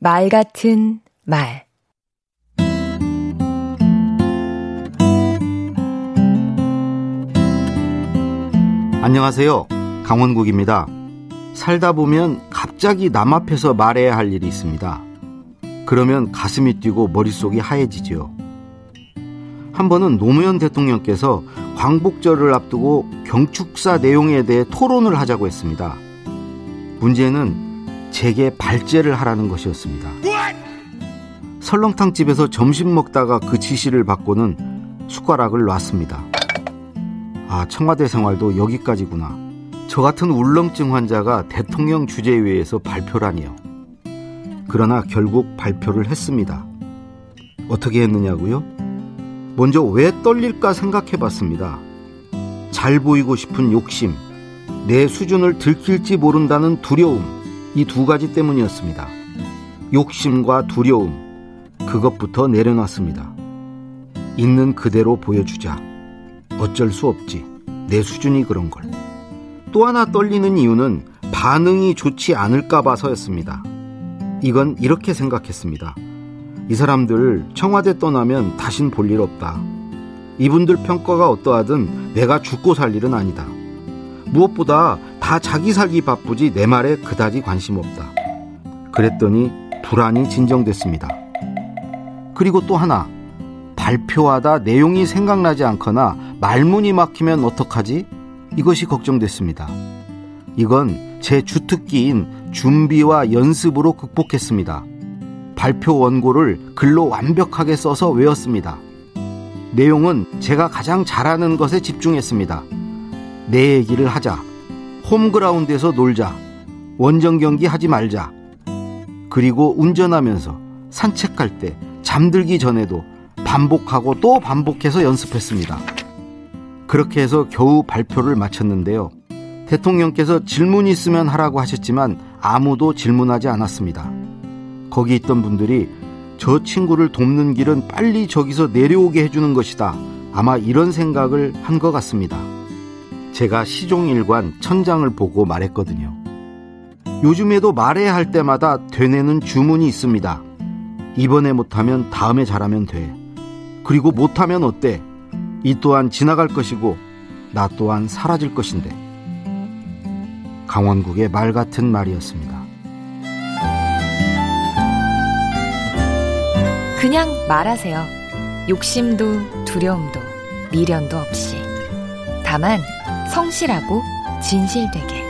말 같은 말 안녕하세요. 강원국입니다. 살다 보면 갑자기 남 앞에서 말해야 할 일이 있습니다. 그러면 가슴이 뛰고 머릿속이 하얘지지요. 한 번은 노무현 대통령께서 광복절을 앞두고 경축사 내용에 대해 토론을 하자고 했습니다. 문제는 제게 발제를 하라는 것이었습니다. 설렁탕 집에서 점심 먹다가 그 지시를 받고는 숟가락을 놨습니다. 아, 청와대 생활도 여기까지구나. 저 같은 울렁증 환자가 대통령 주재위에서 발표라니요. 그러나 결국 발표를 했습니다. 어떻게 했느냐고요? 먼저 왜 떨릴까 생각해 봤습니다. 잘 보이고 싶은 욕심, 내 수준을 들킬지 모른다는 두려움, 이 두 가지 때문이었습니다. 욕심과 두려움, 그것부터 내려놨습니다. 있는 그대로 보여주자. 어쩔 수 없지. 내 수준이 그런 걸. 또 하나 떨리는 이유는 반응이 좋지 않을까 봐서였습니다. 이건 이렇게 생각했습니다. 이 사람들 청와대 떠나면 다신 볼 일 없다. 이분들 평가가 어떠하든 내가 죽고 살 일은 아니다. 무엇보다 다 자기 살기 바쁘지 내 말에 그다지 관심 없다. 그랬더니 불안이 진정됐습니다. 그리고 또 하나 발표하다 내용이 생각나지 않거나 말문이 막히면 어떡하지? 이것이 걱정됐습니다. 이건 제 주특기인 준비와 연습으로 극복했습니다. 발표 원고를 글로 완벽하게 써서 외웠습니다. 내용은 제가 가장 잘하는 것에 집중했습니다. 내 얘기를 하자. 홈그라운드에서 놀자. 원정 경기 하지 말자. 그리고 운전하면서 산책할 때 잠들기 전에도 반복하고 또 반복해서 연습했습니다. 그렇게 해서 겨우 발표를 마쳤는데요. 대통령께서 질문 있으면 하라고 하셨지만 아무도 질문하지 않았습니다. 거기 있던 분들이 저 친구를 돕는 길은 빨리 저기서 내려오게 해주는 것이다. 아마 이런 생각을 한 것 같습니다. 제가 시종일관 천장을 보고 말했거든요. 요즘에도 말해야 할 때마다 되뇌는 주문이 있습니다. 이번에 못하면 다음에 잘하면 돼. 그리고 못하면 어때? 이 또한 지나갈 것이고 나 또한 사라질 것인데. 강원국의 말 같은 말이었습니다. 그냥 말하세요. 욕심도 두려움도 미련도 없이. 다만 성실하고 진실되게.